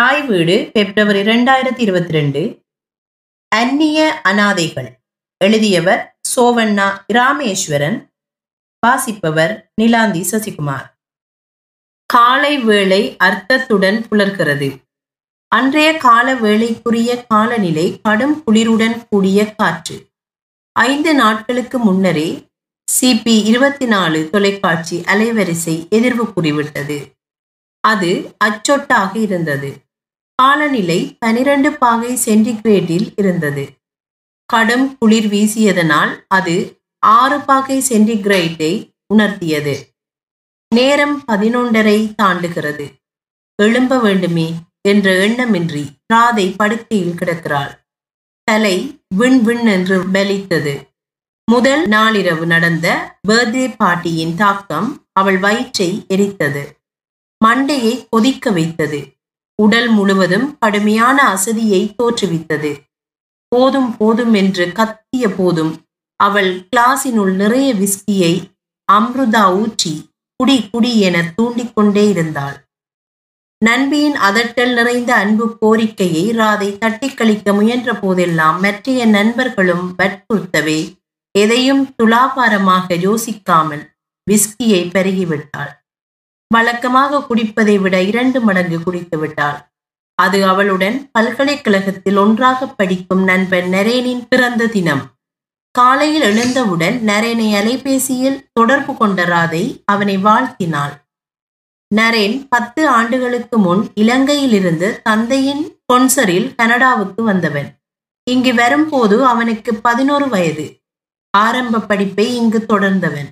தாய் வீடு பிப்ரவரி இரண்டாயிரத்தி இருபத்தி ரெண்டு. அந்நிய அனாதைகள். எழுதியவர் சோவண்ணா ராமேஸ்வரன் வாசிப்பவர் நிலாந்தி சசிகுமார். காலை வேளை அர்த்தத்துடன் புலர்கிறது. அன்றைய கால வேளைக்குரிய காலநிலை கடும் குளிருடன் கூடிய காற்று. ஐந்து நாட்களுக்கு முன்னரே சிபி இருபத்தி நாலு தொலைக்காட்சி அலைவரிசை எதிர்வு கூறிவிட்டது. அது அச்சொட்டாக இருந்தது. காலநிலை பனிரெண்டு பாகை சென்டிகிரேடில் இருந்தது. கடும் குளிர் வீசியதனால் அது ஆறு பாகை சென்டிகிரேட்டை உணர்த்தியது. நேரம் பதினொன்றரை தாண்டுகிறது. எழும்ப வேண்டுமே என்ற எண்ணமின்றி ராதை படுக்கையில் கிடக்கிறாள். தலை விண் விண் என்று பலித்தது. முதல் நாளிரவு நடந்த பர்த்டே பார்ட்டியின் தாக்கம் அவள் வயிற்றை எரித்தது. மண்டையை கொதிக்க வைத்தது. உடல் முழுவதும் கடுமையான அசதியை தோற்றுவித்தது. போதும் போதும் என்று கத்திய போதும் அவள் கிளாஸினுள் நிறைய விஸ்கியை அம்ருதா ஊற்றி குடி குடி என தூண்டிக்கொண்டே இருந்தாள். நண்பியின் அதட்டல் நிறைந்த அன்பு கோரிக்கையை ராதை தட்டி கழிக்க முயன்ற போதெல்லாம் மற்றைய நண்பர்களும் வற்புறுத்தவே எதையும் துலாபாரமாக யோசிக்காமல் விஸ்கியை பருகிவிட்டாள். வழக்கமாக குடிப்பதை விட இரண்டு மடங்கு குடித்து விட்டாள். அது அவளுடன் பல்கலைக்கழகத்தில் ஒன்றாக படிக்கும் நண்பன் நரேனின் பிறந்த தினம். காலையில் எழுந்தவுடன் நரேனை அலைபேசியில் தொடர்பு கொண்ட ராதை அவனை வாழ்த்தினாள். நரேன் பத்து ஆண்டுகளுக்கு முன் இலங்கையிலிருந்து தந்தையின் கொன்சரில் கனடாவுக்கு வந்தவன். இங்கு வரும்போது அவனுக்கு பதினோரு வயது. ஆரம்ப படிப்பை இங்கு தொடர்ந்தவன்.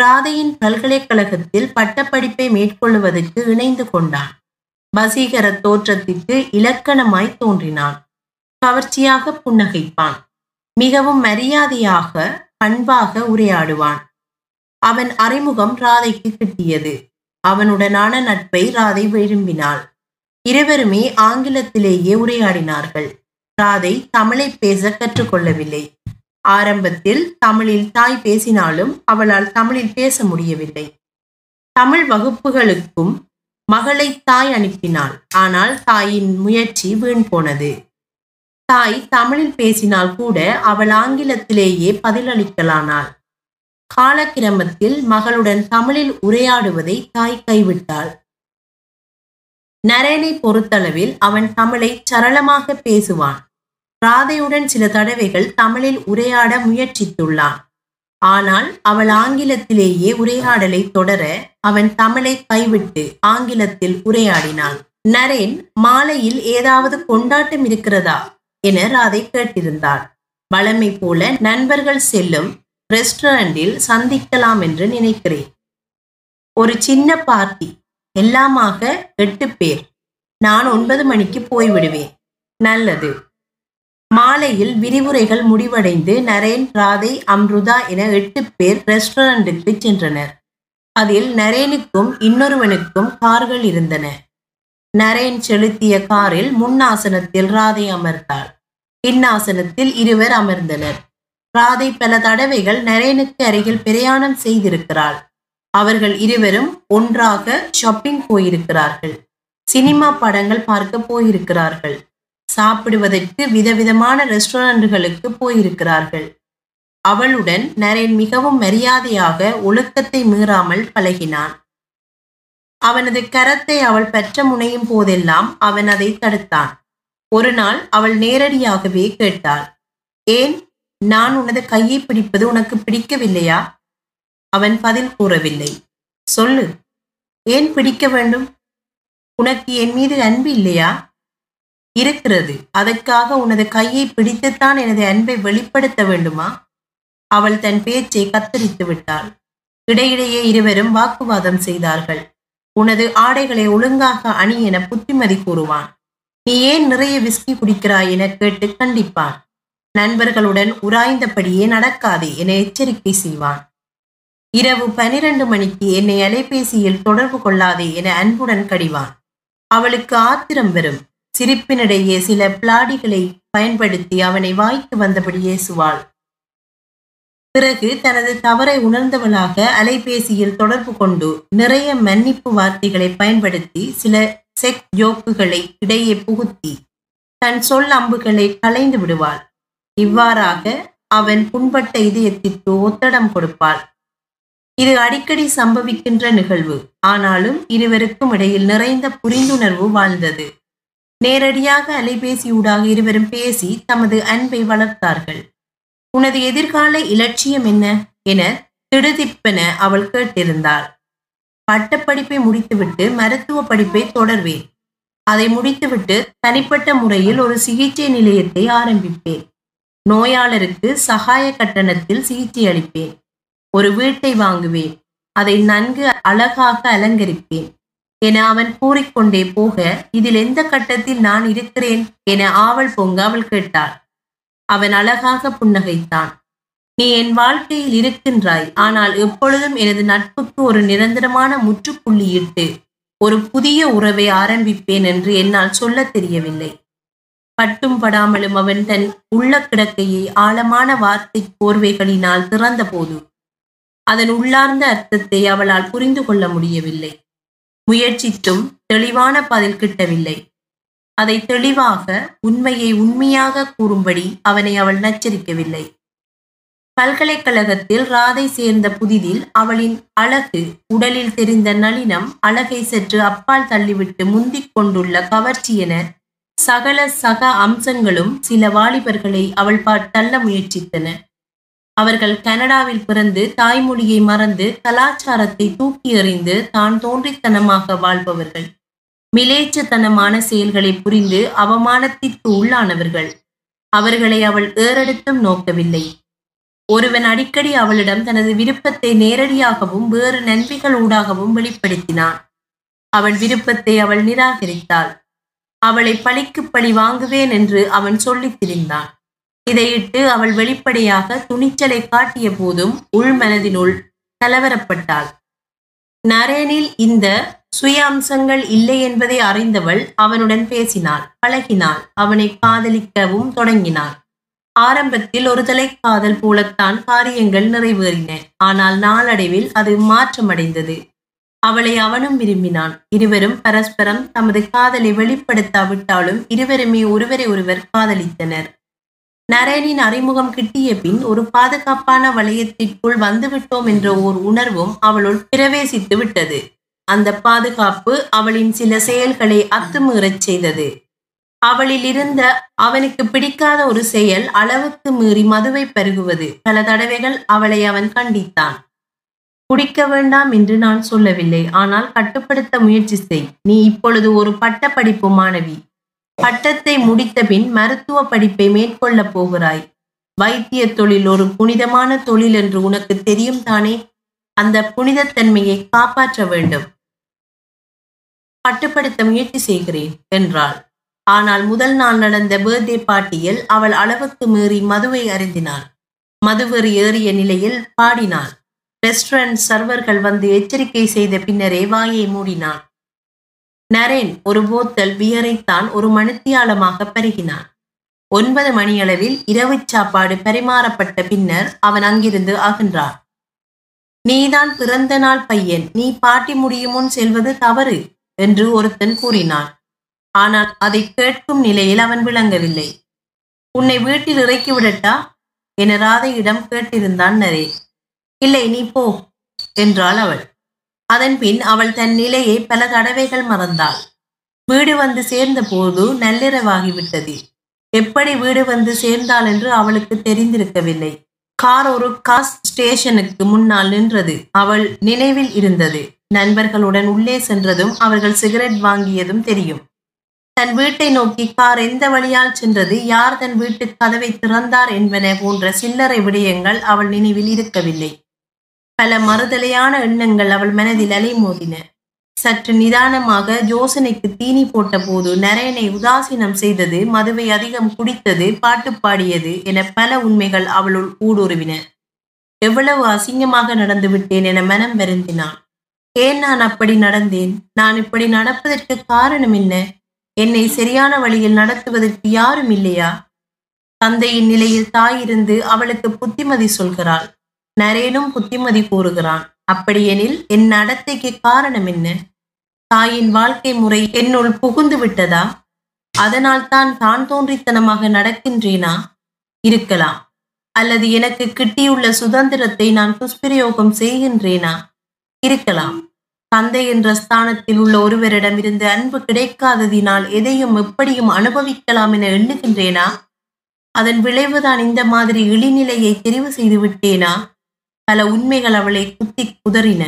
ராதையின் பல்கலைக்கழகத்தில் பட்டப்படிப்பை மேற்கொள்வதற்கு இணைந்து கொண்டான். வசீகர தோற்றத்திற்கு இலக்கணமாய் தோன்றினான். கவர்ச்சியாக புன்னகைப்பான். மிகவும் மரியாதையாக பண்பாக உரையாடுவான். அவன் அறிமுகம் ராதைக்கு கிட்டியது. அவனுடனான நட்பை ராதை விரும்பினாள். இருவருமே ஆங்கிலத்திலேயே உரையாடினார்கள். ராதை தமிழை பேச கற்றுக்கொள்ளவில்லை. ஆரம்பத்தில் தமிழில் தாய் பேசினாலும் அவளால் தமிழில் பேச முடியவில்லை. தமிழ் வகுப்புகளுக்கும் மகளை தாய் அனுப்பினாள். ஆனால் தாயின் முயற்சி வீண் போனது. தாய் தமிழில் பேசினால் கூட அவள் ஆங்கிலத்திலேயே பதிலளிக்கலானாள். காலக்கிரமத்தில் மகளுடன் தமிழில் உரையாடுவதை தாய் கைவிட்டாள். நரேனை பொறுத்தளவில் அவன் தமிழை சரளமாக பேசுவான். ராதையுடன் சில தடவைகள் தமிழில் உரையாட முயற்சித்துள்ளான். ஆனால் அவள் ஆங்கிலத்திலேயே உரையாடலை தொடர அவன் தமிழை கைவிட்டு ஆங்கிலத்தில் உரையாடினான் நரேன் மாலையில் ஏதாவது கொண்டாட்டம் இருக்கிறதா? என ராதை கேட்டிருந்தாள். வளமை போல நண்பர்கள் செல்லும் ரெஸ்டாரண்டில் சந்திக்கலாம் என்று நினைக்கிறேன். ஒரு சின்ன பார்ட்டி எல்லாமாக எட்டு பேர். நான் ஒன்பது மணிக்கு போய்விடுவேன். நல்லது. மாலையில் விரிவுரைகள் முடிவடைந்து நரேன் ராதை அம்ருதா என எட்டு பேர் ரெஸ்டாரண்ட்டுக்கு சென்றனர். அதில் நரேனுக்கும் இன்னொருவனுக்கும் கார்கள் இருந்தன. நரேன் செலுத்திய காரில் முன்னாசனத்தில் ராதை அமர்ந்தாள். பின்னாசனத்தில் இருவர் அமர்ந்தனர். ராதை பல தடவைகள் நரேனுக்கு அருகில் பிரயாணம் செய்திருக்கிறாள். அவர்கள் இருவரும் ஒன்றாக ஷாப்பிங் போயிருக்கிறார்கள். சினிமா படங்கள் பார்க்க போயிருக்கிறார்கள். சாப்பிடுவதற்கு விதவிதமான ரெஸ்டாரண்ட்டுகளுக்கு போயிருக்கிறார்கள். அவளுடன் நரேன் மிகவும் மரியாதையாக ஒழுக்கத்தை மீறாமல் பழகினான். அவனது கரத்தை அவள் பெற்ற முனையும் போதெல்லாம் அவன் அதை தடுத்தான். ஒரு நாள் அவள் நேரடியாகவே கேட்டாள் ஏன்? நான் உனது கையை பிடிப்பது உனக்கு பிடிக்கவில்லையா? அவன் பதில் கூறவில்லை. சொல்லு. ஏன் பிடிக்க வேண்டும்? உனக்கு என் மீது அன்பு இல்லையா? இருக்கிறது. அதற்காக உனது கையை பிடித்துத்தான் எனது அன்பை வெளிப்படுத்த வேண்டுமா? அவள் தன் பேச்சை கத்தரித்து விட்டாள். இடையிடையே இருவரும் வாக்குவாதம் செய்தார்கள். உனது ஆடைகளை ஒழுங்காக அணி என புத்திமதி கூறுவான். நீ ஏன் நிறைய விஸ்கி குடிக்கிறாய் என கேட்டு கண்டிப்பான். நண்பர்களுடன் உராய்ந்தபடியே நடக்காதே என எச்சரிக்கை செய்வான். இரவு பனிரெண்டு மணிக்கு என்னை அலைபேசியில் தொடர்பு கொள்ளாதே என அன்புடன் கடிவான். அவளுக்கு ஆத்திரம் வரும். சிரிப்பினிடையே சில பிளாடிகளை பயன்படுத்தி அவனை வாய்க்கு வந்தபடி ஏசுவாள். பிறகு தனது தவறை உணர்ந்தவளாக அலைபேசியில் தொடர்பு கொண்டு நிறைய மன்னிப்பு வார்த்தைகளை பயன்படுத்தி சில செக் ஜோக்குகளை இடையே புகுத்தி தன் சொல் அம்புகளை களைந்து விடுவாள். இவ்வாறாக அவன் புண்பட்ட இதயத்திற்கு ஒத்தடம் கொடுப்பாள். இது அடிக்கடி சம்பவிக்கின்ற நிகழ்வு. ஆனாலும் இருவருக்கும் இடையில் நிறைந்த புரிந்துணர்வு வாழ்ந்தது. நேரடியாக அலைபேசியூடாக இருவரும் பேசி தமது அன்பை வளர்த்தார்கள். உனது எதிர்கால இலட்சியம் என்ன என திடுதிப்பென அவள் கேட்டிருந்தாள். பட்டப்படிப்பை முடித்துவிட்டு மருத்துவ படிப்பை தொடர்வேன். அதை முடித்துவிட்டு தனிப்பட்ட முறையில் ஒரு சிகிச்சை நிலையத்தை ஆரம்பிப்பேன். நோயாளருக்கு சகாய கட்டணத்தில் சிகிச்சை அளிப்பேன். ஒரு வீட்டை வாங்குவேன். அதை நன்கு அழகாக அலங்கரிப்பேன். என அவன் கூறிக்கொண்டே போக இதில் எந்த கட்டத்தில் நான் இருக்கிறேன்? என ஆவல் பொங்க அவள் கேட்டாள். அவன் அழகாக புன்னகைத்தான். நீ என் வாழ்க்கையில் இருக்கின்றாய். ஆனால் எப்பொழுதும் எனது நட்புக்கு ஒரு நிரந்தரமான முற்றுப்புள்ளியிட்டு ஒரு புதிய உறவை ஆரம்பிப்பேன் என்று என்னால் சொல்லத் தெரியவில்லை. பட்டும் படாமலும் அவன் தன் உள்ள கிடக்கையை ஆழமான வார்த்தை கோர்வைகளினால் திறந்தபோது அதன் உள்ளார்ந்த அர்த்தத்தை அவளால் புரிந்து கொள்ள முடியவில்லை. முயற்சித்தும் தெளிவான பதில் கிட்டவில்லை. அதை தெளிவாக உண்மையை உண்மையாக கூறும்படி அவனை அவள் நச்சரிக்கவில்லை. பல்கலைக்கழகத்தில் ராதை சேர்ந்த புதிதில் அவளின் அழகு உடலில் தெரிந்த நளினம் அழகை சற்று அப்பால் தள்ளிவிட்டு முந்திக் கொண்டுள்ள கவர்ச்சி என சகல சக அம்சங்களும் சில வாலிபர்களை அவள் தள்ள முயற்சித்தன. அவர்கள் கனடாவில் பிறந்து தாய்மொழியை மறந்து கலாச்சாரத்தை தூக்கி எறிந்து தான் தோன்றித்தனமாக வாழ்பவர்கள். மிலேச்சத்தனமான செயல்களை புரிந்து அவமானத்திற்கு உள்ளானவர்கள். அவர்களை அவள் ஏறெடுத்தும் நோக்கவில்லை. ஒருவன் அடிக்கடி அவளிடம் தனது விருப்பத்தை நேரடியாகவும் வேறு நன்மைகள் ஊடாகவும் வெளிப்படுத்தினான். அவள் விருப்பத்தை அவள் நிராகரித்தாள். அவளை பழிக்கு பழி வாங்குவேன் என்று அவன் சொல்லித் திரிந்தான். இதையிட்டு அவள் வெளிப்படையாக துணிச்சலை காட்டிய போதும் உள்மனதினுள் கலவரப்பட்டாள். நரேனில் இந்த சுய அம்சங்கள் இல்லை என்பதை அறிந்தவள் அவனுடன் பேசினாள் பழகினாள் அவனை காதலிக்கவும் தொடங்கினாள். ஆரம்பத்தில் ஒரு தலை காதல் போலத்தான் காரியங்கள் நிறைவேறின ஆனால் நாளடைவில் அது மாற்றமடைந்தது. அவளை அவனும் விரும்பினான் இருவரும் பரஸ்பரம் தமது காதலை வெளிப்படுத்தாவிட்டாலும் இருவருமே ஒருவரை ஒருவர் காதலித்தனர். நரேனின் அறிமுகம் கிட்டிய பின் ஒரு பாதுகாப்பான வளையத்திற்குள் வந்துவிட்டோம் என்ற ஓர் உணர்வும் அவளுள் பிரவேசித்து விட்டது. அந்த பாதுகாப்பு அவளின் சில செயல்களை அத்துமீறச் செய்தது. அவளில் இருந்த அவனுக்கு பிடிக்காத ஒரு செயல் அளவுக்கு மீறி மதுவை பருகுவது. பல தடவைகள் அவளை அவன் கண்டித்தான். குடிக்க வேண்டாம் என்று நான் சொல்லவில்லை. ஆனால் கட்டுப்படுத்த முயற்சி செய். நீ இப்பொழுது ஒரு பட்ட படிப்பு மாணவி. பட்டத்தை முடித்த பின் மருத்துவ படிப்பை மேற்கொள்ளப் போகிறாய். வைத்திய தொழில் ஒரு புனிதமான தொழில் என்று உனக்கு தெரியும் தானே? அந்த புனிதத்தன்மையை காப்பாற்ற வேண்டும். கட்டுப்படுத்த முயற்சி செய்கிறேன் என்றாள். ஆனால் முதல் நாள் நடந்த பேர்தே பாட்டியில் அவள் அளவுக்கு மீறி மதுவை அருந்தினாள். மதுவெறி ஏறிய நிலையில் பாடினாள். ரெஸ்டாரண்ட் சர்வர்கள் வந்து எச்சரிக்கை செய்த பின்னரே வாயை மூடினான் நரேன் ஒரு போத்தல் பியரைத்தான் ஒரு மணித்தியாலமாக பருகினான். ஒன்பது மணியளவில் இரவு சாப்பாடு பரிமாறப்பட்ட பின்னர் அவன் அங்கிருந்து அகன்றான். நீதான் பிறந்த நாள் பையன். நீ பாட்டி முடியும் முன் செல்வது தவறு என்று ஒருத்தன் கூறினான். ஆனால் அதை கேட்கும் நிலையில் அவன் விளங்கவில்லை. உன்னை வீட்டில் இறக்கி விடட்டா? என ராதையிடம் கேட்டிருந்தான் நரே இல்லை நீ போ என்றாள் அவள். அதன்பின் அவள் தன் நிலையை பல தடவைகள் மறந்தாள். வீடு வந்து சேர்ந்த போது நள்ளிரவாகிவிட்டது. எப்படி வீடு வந்து சேர்ந்தாள் என்று அவளுக்கு தெரிந்திருக்கவில்லை. கார் ஒரு காஸ் ஸ்டேஷனுக்கு முன்னால் நின்றது. அவள் நினைவில் இருந்தது. நண்பர்களுடன் உள்ளே சென்றதும் அவர்கள் சிகரெட் வாங்கியதும் தெரியும். தன் வீட்டை நோக்கி கார் எந்த வழியால் சென்றது யார் தன் வீட்டு கதவை திறந்தார் என்பன போன்ற சில்லறை விடயங்கள் அவள் நினைவில் இருக்கவில்லை. பல மறுதலையான எண்ணங்கள் அவள் மனதில் அலைமோதின. சற்று நிதானமாக ஜோசனைக்கு தீனி போட்ட போது நரேனை உதாசீனம் செய்தது மதுவை அதிகம் குடித்தது பாட்டு பாடியது என பல உண்மைகள் அவளுள் ஊடுருவின. எவ்வளவு அசிங்கமாக நடந்து விட்டேன் என மனம் வருந்தினான். ஏன் நான் அப்படி நடந்தேன்? நான் இப்படி நடப்பதற்கு காரணம் என்ன? என்னை சரியான வழியில் நடத்துவதற்கு யாரும் இல்லையா? தந்தையின் நிலையில் தாய் இருந்து அவளுக்கு புத்திமதி சொல்கிறாள். நரேனும் புத்திமதி கூறுகிறான் அப்படியெனில் என் நடத்தைக்கு காரணம் என்ன? தாயின் வாழ்க்கை முறை என்னுள் புகுந்து விட்டதா? அதனால் தான் தான் தோன்றித்தனமாக நடக்கின்றேனா? இருக்கலாம். அல்லது எனக்கு கிட்டியுள்ள சுதந்திரத்தை நான் துஷ்பிரயோகம் செய்கின்றேனா? இருக்கலாம். தந்தை என்ற ஸ்தானத்தில் உள்ள ஒருவரிடமிருந்து அன்பு கிடைக்காததினால் எதையும் எப்படியும் அனுபவிக்கலாம் என எண்ணுகின்றேனா? அதன் விளைவுதான் இந்த மாதிரி இழிநிலையை தெரிவு செய்து விட்டேனா? பல உண்மைகள் அவளை குத்தி குதறின.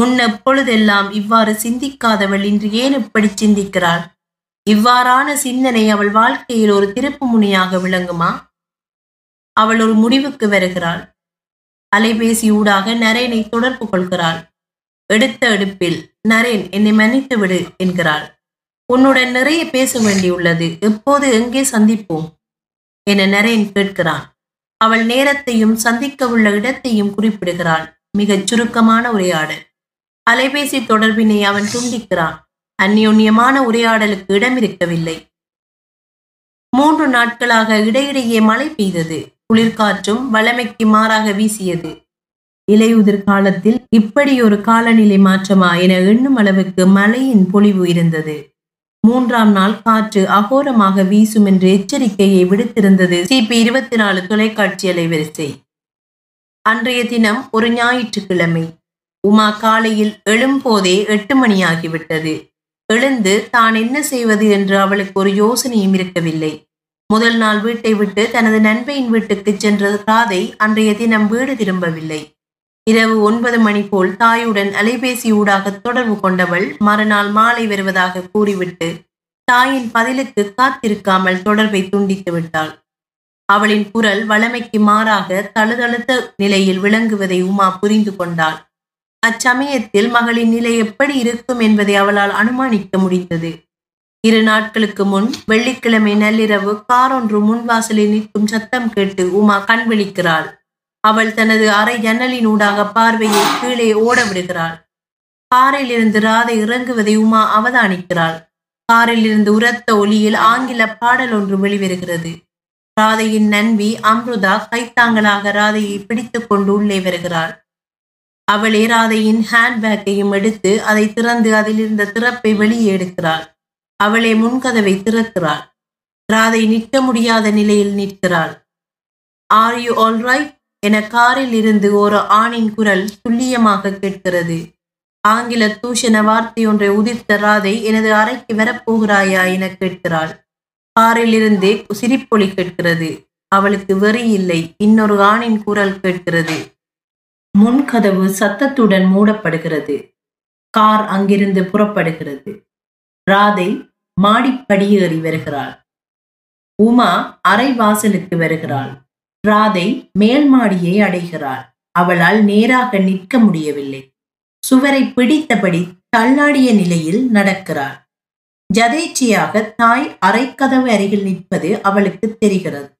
முன்னெப்பொழுதெல்லாம் இவ்வாறு சிந்திக்காதவள் இன்று ஏன் இப்படி சிந்திக்கிறாள்? இவ்வாறான சிந்தனை அவள் வாழ்க்கையில் ஒரு திருப்பு முனையாக விளங்குமா? அவள் ஒரு முடிவுக்கு வருகிறாள். அலைபேசி ஊடாக நரேனை தொடர்பு கொள்கிறாள். எடுத்த எடுப்பில் நரேன் என்னை மன்னித்து விடு என்கிறாள். உன்னுடன் நிறைய பேச வேண்டியுள்ளது. எப்போது எங்கே சந்திப்போம்? என நரேன் கேட்கிறான். அவள் நேரத்தையும் சந்திக்க உள்ள இடத்தையும் குறிப்பிடுகிறாள். மிகச் சுருக்கமான உரையாடல். அலைபேசி தொடர்பினை அவன் துண்டிக்கிறான். அந்யோன்யமான உரையாடலுக்கு இடமிருக்கவில்லை. மூன்று நாட்களாக இடையிடையே மழை பெய்தது. குளிர்காற்றும் வளமைக்கு மாறாக வீசியது. இலையுதிர் காலத்தில் இப்படி ஒரு காலநிலை மாற்றமா என எண்ணும் அளவுக்கு மழையின் பொழிவு இருந்தது. மூன்றாம் நாள் காற்று அகோரமாக வீசும் என்று எச்சரிக்கையை விடுத்திருந்தது. சிபி இருபத்தி நாலு தொலைக்காட்சி அலைவரிசை அன்றைய தினம் ஒரு ஞாயிற்றுக்கிழமை. உமா காலையில் எழும்போதே எட்டு மணியாகிவிட்டது. எழுந்து தான் என்ன செய்வது என்று அவளுக்கு ஒரு யோசனையும் இருக்கவில்லை. முதல் நாள் வீட்டை விட்டு தனது நண்பையின் வீட்டுக்கு சென்ற ராதை அன்றைய தினம் வீடு திரும்பவில்லை. இரவு ஒன்பது மணி போல் தாயுடன் அலைபேசி ஊடாக தொடர்பு கொண்டவள் மறுநாள் மாலை வருவதாக கூறிவிட்டு தாயின் பதிலுக்கு காத்திருக்காமல் தொடர்பை துண்டித்து விட்டாள். அவளின் குரல் வளமைக்கு மாறாக தழுதழுத்த நிலையில் விளங்குவதை உமா புரிந்து கொண்டாள். அச்சமயத்தில் மகளின் நிலை எப்படி இருக்கும் என்பதை அவளால் அனுமானிக்க முடிந்தது. இரு நாட்களுக்கு முன் வெள்ளிக்கிழமை நள்ளிரவு காரொன்று முன்வாசலில் நிற்கும் சத்தம் கேட்டு உமா கண் விழிக்கிறாள். அவள் தனது அறை ஜன்னலினூடாக பார்வையை கீழே ஓட விடுகிறாள். காரில் இருந்து ராதை இறங்குவதை உமா அவதானிக்கிறாள். காரில் இருந்து உரத்த ஒளியில் ஆங்கில பாடல் ஒன்று வெளிவருகிறது. ராதையின் நண்பி அம்ருதா கைத்தாங்களாக ராதையை பிடித்துக் கொண்டு உள்ளே வருகிறாள். அவளே ராதையின் ஹேண்ட்பேக்கையும் எடுத்து அதை திறந்து அதில் இருந்த திறப்பை வெளியே எடுக்கிறாள். அவளே முன்கதவை திறக்கிறாள். ராதை நிற்க முடியாத நிலையில் நிற்கிறாள். ஆர் யூ ஆல் ரைட் என காரில் இருந்து ஒரு ஆணின் குரல் துல்லியமாக கேட்கிறது. ஆங்கில தூஷண வார்த்தை ஒன்றை உதிர்த்த ராதை எனது அறைக்கு வரப்போகிறாயா என கேட்கிறாள். காரில் இருந்தே சிரிப்பொலி கேட்கிறது. அவளுக்கு வெறி இல்லை. இன்னொரு ஆணின் குரல் கேட்கிறது. முன்கதவு சத்தத்துடன் மூடப்படுகிறது. கார் அங்கிருந்து புறப்படுகிறது. ராதை மாடிப்படியேறி வருகிறாள். உமா அறை வாசலுக்கு வருகிறாள். ராதை மேல் மாடியை அடைகிறாள். அவளால் நேராக நிற்க முடியவில்லை. சுவரை பிடித்தபடி தள்ளாடிய நிலையில் நடக்கிறாள். ஜதேச்சியாக தாய் அரைக்கதவு அருகில் நிற்பது அவளுக்கு தெரிகிறது.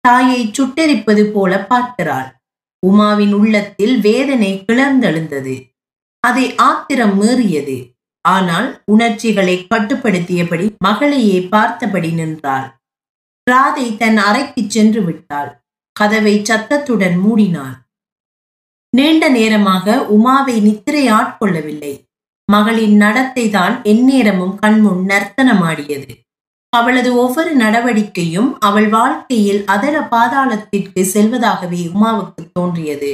தாயை சுட்டெரிப்பது போல பார்க்கிறாள். உமாவின் உள்ளத்தில் வேதனை கிளர்ந்தெழுந்தது. அதை ஆத்திரம் மீறியது. ஆனால் உணர்ச்சிகளை கட்டுப்படுத்தியபடி மகளையே பார்த்தபடி நின்றாள். ராதை தன் அறைக்கு சென்று விட்டாள். கதவை சத்தத்துடன் மூடினாள் நீண்ட நேரமாக உமாவை நித்திரை ஆட்கொள்ளவில்லை மகளின் நடத்தை தான் எந்நேரமும் கண்முன் நர்த்தனமாடியது. அவளது ஒவ்வொரு நடவடிக்கையும் அவள் வாழ்க்கையில் அதர பாதாளத்திற்கு செல்வதாகவே உமாவுக்கு தோன்றியது.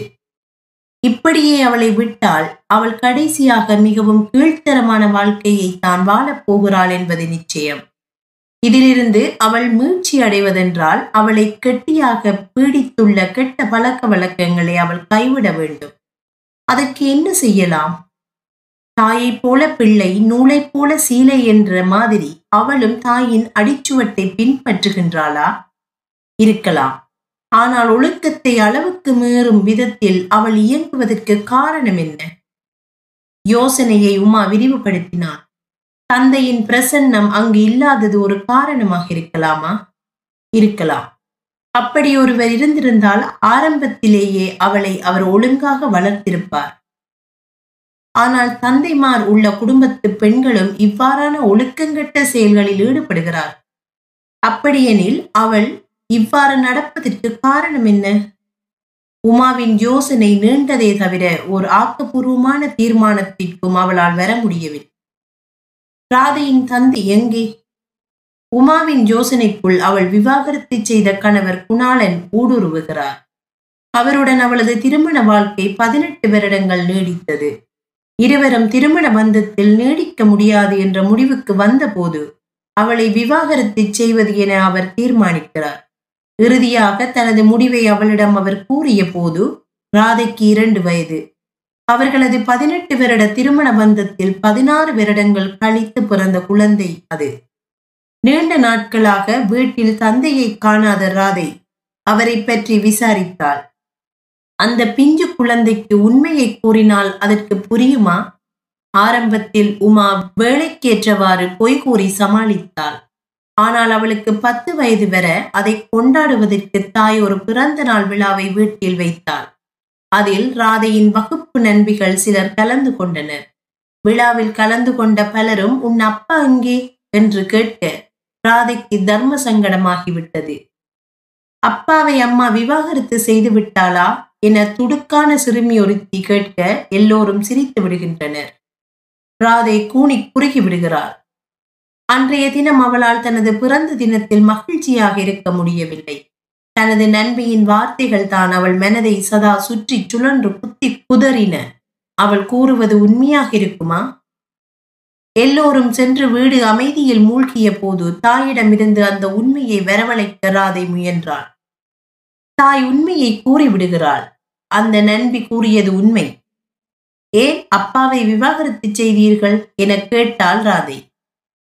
இப்படியே அவளை விட்டால் அவள் கடைசியாக மிகவும் கீழ்த்தரமான வாழ்க்கையை தான் வாழப் போகிறாள் என்பது நிச்சயம். இதிலிருந்து அவள் மீழ்ச்சி அடைவதென்றால் அவளை கெட்டியாக பீடித்துள்ள கெட்ட பழக்க வழக்கங்களை அவள் கைவிட வேண்டும். அதற்கு என்ன செய்யலாம்? தாயைப் போல பிள்ளை நூலைப் போல சீலை என்ற மாதிரி அவளும் தாயின் அடிச்சுவட்டை பின்பற்றுகின்றாளா? இருக்கலாம். ஆனால் ஒழுக்கத்தை அளவுக்கு மீறும் விதத்தில் அவள் இயங்குவதற்கு காரணம் என்ன? யோசனையை உமா விரிவுபடுத்தினாள் தந்தையின் பிரசன்னம் அங்கு இல்லாதது ஒரு காரணமாக இருக்கலாமா? இருக்கலாம். அப்படி ஒருவர் இருந்திருந்தால் ஆரம்பத்திலேயே அவளை அவர் ஒழுங்காக வளர்த்திருப்பார். ஆனால் தந்தைமார் உள்ள குடும்பத்து பெண்களும் இவ்வாறான ஒழுக்கங்கட்ட செயல்களில் ஈடுபடுகிறார். அப்படியெனில் அவள் இவ்வாறு நடப்பதற்கு காரணம் என்ன? உமாவின் யோசனை நீண்டதே தவிர ஒரு ஆக்கப்பூர்வமான தீர்மானத்திற்கும் அவளால் வர முடியவில்லை. ராதையின் தந்தை எங்கே? உமாவின் யோசனைக்குள் அவள் விவாகரத்தை செய்த கணவர் குணாளன் ஊடுருவுகிறார். அவருடன் அவளது திருமண வாழ்க்கை பதினெட்டு வருடங்கள் நீடித்தது. இருவரும் திருமண பந்தத்தில் நீடிக்க முடியாது என்ற முடிவுக்கு வந்தபோது அவளை விவாகரத்தை செய்வது என அவர் தீர்மானிக்கிறார். இறுதியாக தனது முடிவை அவளிடம் அவர் கூறிய போது ராதைக்கு இரண்டு வயது. அவர்களது பதினெட்டு வருட திருமண பந்தத்தில் பதினாறு வருடங்கள் கழித்து பிறந்த குழந்தை அது. நீண்ட நாட்களாக வீட்டில் தந்தையை காணாத ராதை அவரை பற்றி விசாரித்தாள். அந்த பிஞ்சு குழந்தைக்கு உண்மையை கூறினால் அதற்கு புரியுமா? ஆரம்பத்தில் உமா வேலைக்கேற்றவாறு பொய் கூறி சமாளித்தாள். ஆனால் அவளுக்கு பத்து வயது வர அதை கொண்டாடுவதற்கு தாய் ஒரு பிறந்த நாள் விழாவை வீட்டில் வைத்தாள். அதில் ராதையின் வகுப்பு நண்பிகள் சிலர் கலந்து கொண்டனர். விழாவில் கலந்து கொண்ட பலரும் உன் அப்பா எங்கே? என்று கேட்க ராதைக்கு தர்ம சங்கடமாகிவிட்டது. அப்பாவை அம்மா விவாகரத்து செய்து விட்டாளா? என துடுக்கான சிறுமி ஒருத்தி கேட்க எல்லோரும் சிரித்து விடுகின்றனர். ராதை கூணி குறுகி விடுகிறாள். அன்றைய தினம் அவளால் தனது பிறந்த தினத்தில் மகிழ்ச்சியாக இருக்க முடியவில்லை. தனது நண்பியின் வார்த்தைகள் தான் அவள் மனதை சதா சுற்றி சுழன்று குத்தி புதறின அவள் கூறுவது உண்மையாக இருக்குமா? எல்லோரும் சென்று வீடு அமைதியில் மூழ்கிய போது தாயிடமிருந்து அந்த உண்மையை வரவழைக்க ராதை முயன்றாள். தாய் உண்மையை கூறிவிடுகிறாள். அந்த நண்பி கூறியது உண்மை. ஏன் அப்பாவை விவாகரத்து செய்தீர்கள்? என கேட்டாள் ராதை.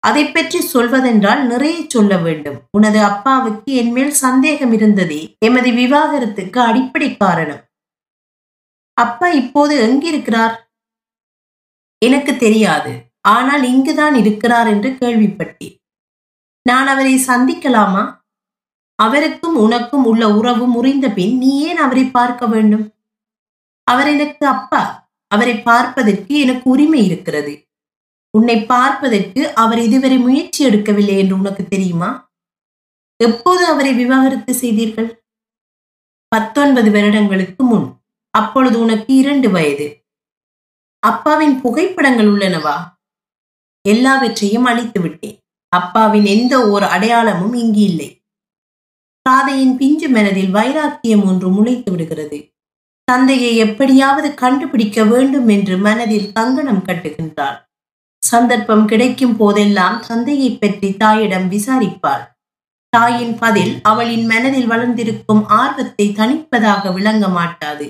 அதை பற்றி சொல்வதென்றால் நிறைய சொல்ல வேண்டும். உனது அப்பாவுக்கு என் மேல் சந்தேகம் இருந்ததே எமது விவாகரத்துக்கு அடிப்படை காரணம். அப்பா இப்போது எங்கிருக்கிறார்? எனக்கு தெரியாது. ஆனால் இங்குதான் இருக்கிறார் என்று கேள்விப்பட்டேன். நான் அவரை சந்திக்கலாமா? அவருக்கும் உனக்கும் உள்ள உறவு முறிந்த பின் நீ ஏன் அவரை பார்க்க வேண்டும்? அவர் எனக்கு அப்பா. அவரை பார்ப்பதற்கு எனக்கு உரிமை இருக்கிறது. உன்னை பார்ப்பதற்கு அவர் இதுவரை முயற்சி எடுக்கவில்லை என்று உனக்கு தெரியுமா? எப்போது அவரை விவாகரத்து செய்தீர்கள்? பத்தொன்பது வருடங்களுக்கு முன். அப்பொழுது உனக்கு இரண்டு வயது. அப்பாவின் புகைப்படங்கள் உள்ளனவா? எல்லாவற்றையும் அழித்து விட்டேன். அப்பாவின் எந்த ஓர் அடையாளமும் இங்கு இல்லை. காதையின் பிஞ்சு மனதில் வைராக்கியம் ஒன்று முளைத்து விடுகிறது. தந்தையை எப்படியாவது கண்டுபிடிக்க வேண்டும் என்று மனதில் கங்கணம் கட்டுகின்றாள் சந்தர்ப்பம் கிடைக்கும் போதெல்லாம் தந்தையை பற்றி தாயிடம் விசாரிப்பாள். தாயின் பதில் அவளின் மனதில் வளர்ந்திருக்கும் ஆர்வத்தை தணிப்பதாக விளங்க மாட்டாது.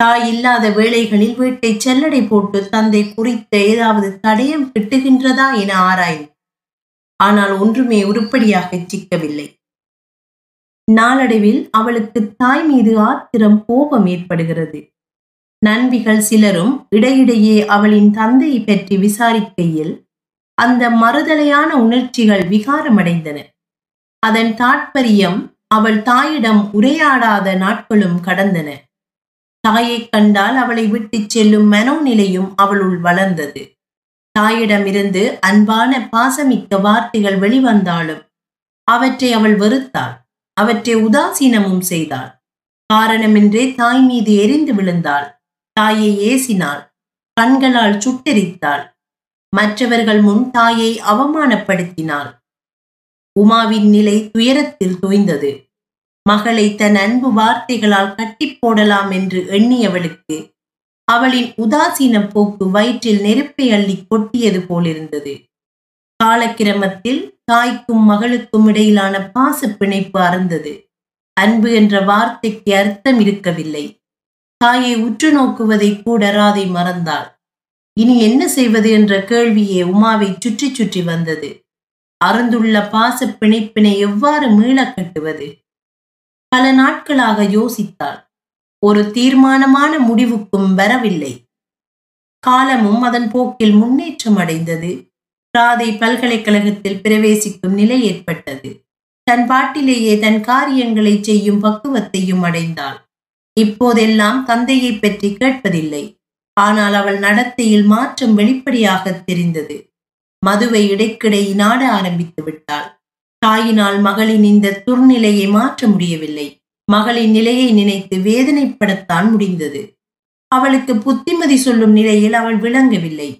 தாய் இல்லாத வேளைகளில் வீட்டை செல்லடை போட்டு தந்தை குறித்த ஏதாவது தடயம் கிட்டுகின்றதா என ஆராய்ந்து ஆனால் ஒன்றுமே உருப்படியாக சிக்கவில்லை. நாளடைவில் அவளுக்கு தாய் மீது ஆத்திரம் கோபம் ஏற்படுகிறது. நண்பிகள் சிலரும் இடையிடையே அவளின் தந்தையை பற்றி விசாரிக்கையில் அந்த மறுதலையான உணர்ச்சிகள் விகாரமடைந்தன. அதன் தாற்பயம் அவள் தாயிடம் உரையாடாத நாட்களும் கடந்தன. தாயை கண்டால் அவளை விட்டுச் செல்லும் மனோநிலையும் அவளுள் வளர்ந்தது. தாயிடமிருந்து அன்பான பாசமிக்க வார்த்தைகள் வெளிவந்தாலும் அவற்றை அவள் வெறுத்தாள். அவற்றை உதாசீனமும் செய்தாள். காரணமின்றே தாய் மீது எரிந்து விழுந்தாள். தாயை ஏசினாள். கண்களால் சுட்டெரித்தாள். மற்றவர்கள் முன் தாயை அவமானப்படுத்தினாள். உமாவின் நிலை துயரத்தில் துய்ந்தது மகளை தன் அன்பு வார்த்தைகளால் கட்டி போடலாம் என்று எண்ணியவளுக்கு அவளின் உதாசீன போக்கு வயிற்றில் நெருப்பை அள்ளி கொட்டியது போலிருந்தது. காலக்கிரமத்தில் தாய்க்கும் மகளுக்கும் இடையிலான பாச பிணைப்பு அறந்தது. அன்பு என்ற வார்த்தைக்கு அர்த்தம் இருக்கவில்லை. தாயை உற்று நோக்குவதை கூட ராதை மறந்தாள். இனி என்ன செய்வது என்ற கேள்வியே உமாவை சுற்றி சுற்றி வந்தது. அறந்துள்ள பாச பிணைப்பினை எவ்வாறு மீளக் கட்டுவது? பல நாட்களாக யோசித்தாள். ஒரு தீர்மானமான முடிவுக்கும் வரவில்லை. காலமும் அதன் போக்கில் முன்னேற்றம் அடைந்தது. ராதை பல்கலைக்கழகத்தில் பிரவேசிக்கும் நிலை ஏற்பட்டது. தன் பாட்டிலேயே தன் காரியங்களை செய்யும் பக்குவத்தையும் அடைந்தாள். இப்போதெல்லாம் தந்தையை பற்றி கேட்பதில்லை. ஆனால் அவள் நடத்தையில் மாற்றம் வெளிப்படையாக தெரிந்தது. மதுவை இடைக்கிடை நாட ஆரம்பித்து விட்டாள். தாயினால் மகளின் இந்த துர்நிலையை மாற்ற முடியவில்லை. மகளின் நிலையை நினைத்து வேதனைப்படத்தான் முடிந்தது. அவளுக்கு புத்திமதி சொல்லும் நிலையில் அவள் விளங்கவில்லை.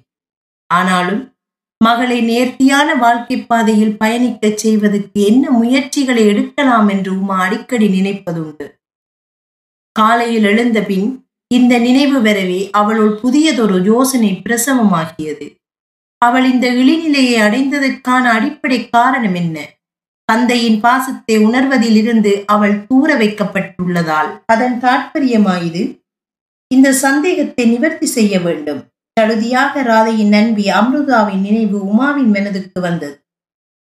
ஆனாலும் மகளை நேர்த்தியான வாழ்க்கை பாதையில் பயணிக்கச் செய்வதற்கு என்ன முயற்சிகளை எடுக்கலாம் என்று உமா அடிக்கடி நினைப்பதுண்டு. காலையில் எழுந்த பின் இந்த நினைவு வரவே அவளுள் புதியதொரு யோசனை பிரசவமாகியது. அவள் இந்த இழிநிலையை அடைந்ததற்கான அடிப்படை காரணம் என்ன? தந்தையின் பாசத்தை உணர்வதிலிருந்து அவள் தூர வைக்கப்பட்டுள்ளதால் அதன் தாற்பயமாயுது? இந்த சந்தேகத்தை நிவர்த்தி செய்ய வேண்டும். தழுதியாக ராதையின் நண்பி அம்ருதாவின் நினைவு உமாவின் மனதுக்கு வந்தது.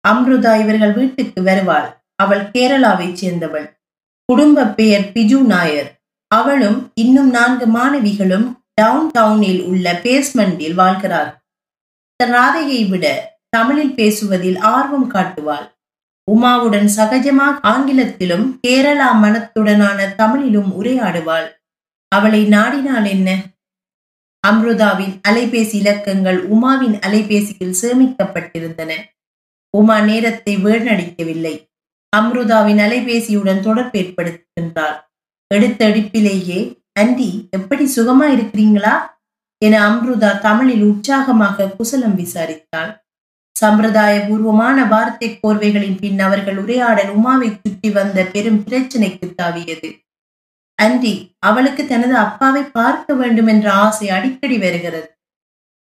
அம்ருதா இவர்கள் வீட்டுக்கு வருவாள். அவள் கேரளாவைச் சேர்ந்தவள். குடும்ப பெயர் பிஜு நாயர். அவளும் இன்னும் நான்கு மாணவிகளும் டவுன் டவுனில் உள்ள பேஸ்மெண்டில் வாழ்கிறார். ராதையை விட தமிழில் பேசுவதில் ஆர்வம் காட்டுவாள். உமாவுடன் சகஜமாக ஆங்கிலத்திலும் கேரளா மனத்துடனான தமிழிலும் உரையாடுவாள். அவளை நாடினால் என்ன? அம்ருதாவின் அலைபேசி இலக்கங்கள் உமாவின் அலைபேசியில் சேமிக்கப்பட்டிருந்தன. உமா நேரத்தை வீணடிக்கவில்லை. அம்ருதாவின் அலைபேசியுடன் தொடர்பு ஏற்படுத்துகின்றாள் எடுத்தடிப்பிலேயே எடுப்பிலேயே எப்படி சுகமா இருக்கிறீங்களா? என அம்ருதா தமிழில் உற்சாகமாக குசலம் விசாரித்தாள். சம்பிரதாய பூர்வமான வார்த்தை கோர்வைகளின் பின் அவர்கள் உரையாடல் உமாவை சுற்றி வந்த பெரும் பிரச்சனைக்கு தாவியது. அன்றி அவளுக்கு தனது அப்பாவை பார்க்க வேண்டும் என்ற ஆசை அடிக்கடி வருகிறது.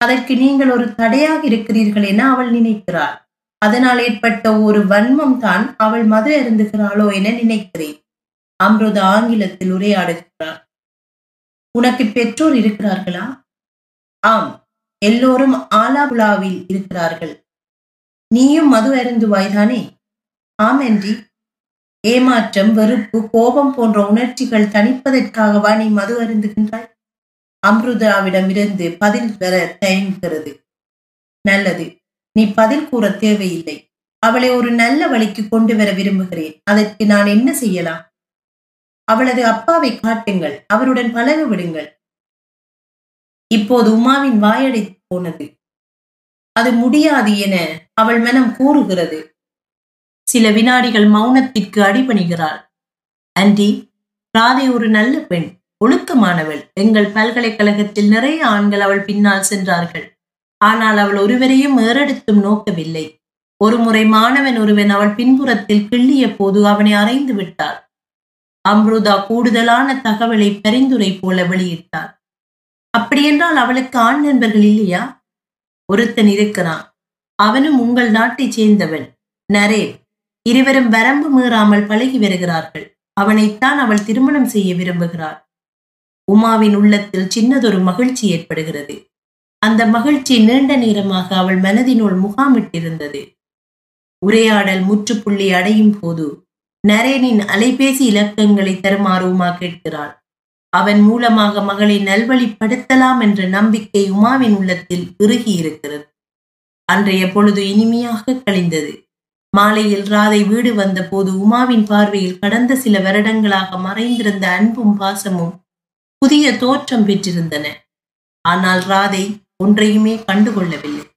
அதற்கு நீங்கள் ஒரு தடையாக இருக்கிறீர்கள் என அவள் நினைக்கிறாள். அதனால் ஏற்பட்ட ஒரு வன்மம் தான் அவள் மது அருந்துகிறாளோ என நினைக்கிறேன். அம்ருதா ஆங்கிலத்தில் உரையாடுகிறார். உனக்கு பெற்றோர் இருக்கிறார்களா? ஆம் எல்லோரும் ஆலாபுலாவில் இருக்கிறார்கள். நீயும் மது அருந்துவாய்தானே? ஆம் என்றி ஏமாற்றம் வெறுப்பு கோபம் போன்ற உணர்ச்சிகள் தணிப்பதற்காகவா நீ மது அருந்துகின்றாய்? அம்ருதாவிடமிருந்து பதில் பெற தயங்குகிறது. நல்லது. நீ பதில் கூற தேவையில்லை. அவளை ஒரு நல்ல வழிக்கு கொண்டு வர விரும்புகிறேன். அதற்கு நான் என்ன செய்யலாம்? அவளது அப்பாவை காட்டுங்கள். அவருடன் பழக விடுங்கள். இப்போது உமாவின் வாயடைத்து போனது. அது முடியாது என அவள் மனம் கூறுகிறது. சில வினாடிகள் மௌனத்திற்கு அடிபணிகிறாள். ஆண்டி ராதை ஒரு நல்ல பெண் ஒழுக்கமானவள். எங்கள் பல்கலைக்கழகத்தில் நிறைய ஆண்கள் அவள் பின்னால் சென்றார்கள். ஆனால் அவள் ஒருவரையும் ஏறெடுத்தும் நோக்கவில்லை. ஒருமுறை மாணவன் ஒருவன் அவள் பின்புறத்தில் கிள்ளிய போது அவனை அறைந்து விட்டாள். அம்ருதா கூடுதலான தகவலை பரிந்துரை போல வெளியிட்டார் அப்படியென்றால் அவளுக்கு ஆண் நண்பர்கள் இல்லையா? ஒருத்தன் இருக்கிறான். அவனும் உங்கள் நாட்டைச் சேர்ந்தவன். நரே இருவரும் வரம்பு மீறாமல் பழகி வருகிறார்கள். அவனைத்தான் அவள் திருமணம் செய்ய விரும்புகிறாள். உமாவின் உள்ளத்தில் சின்னதொரு மகிழ்ச்சி ஏற்படுகிறது. அந்த மகிழ்ச்சி நீண்ட நேரமாக அவள் மனதினுள் முகாமிட்டிருந்தது. உரையாடல் முற்றுப்புள்ளி அடையும் போது நரேனின் அலைபேசி இலக்கங்களை தருமாறுமா கேட்கிறாள். அவன் மூலமாக மகளை நல்வழிப்படுத்தலாம் என்ற நம்பிக்கை உமாவின் உள்ளத்தில் இறுகி இருக்கிறது அன்றைய பொழுது இனிமையாக கழிந்தது. மாலையில் ராதை வீடு வந்த போது உமாவின் பார்வையில் கடந்த சில வருடங்களாக மறைந்திருந்த அன்பும் பாசமும் புதிய தோற்றம் பெற்றிருந்தன. ஆனால் ராதை ஒன்றையுமே கண்டுகொள்ளவில்லை.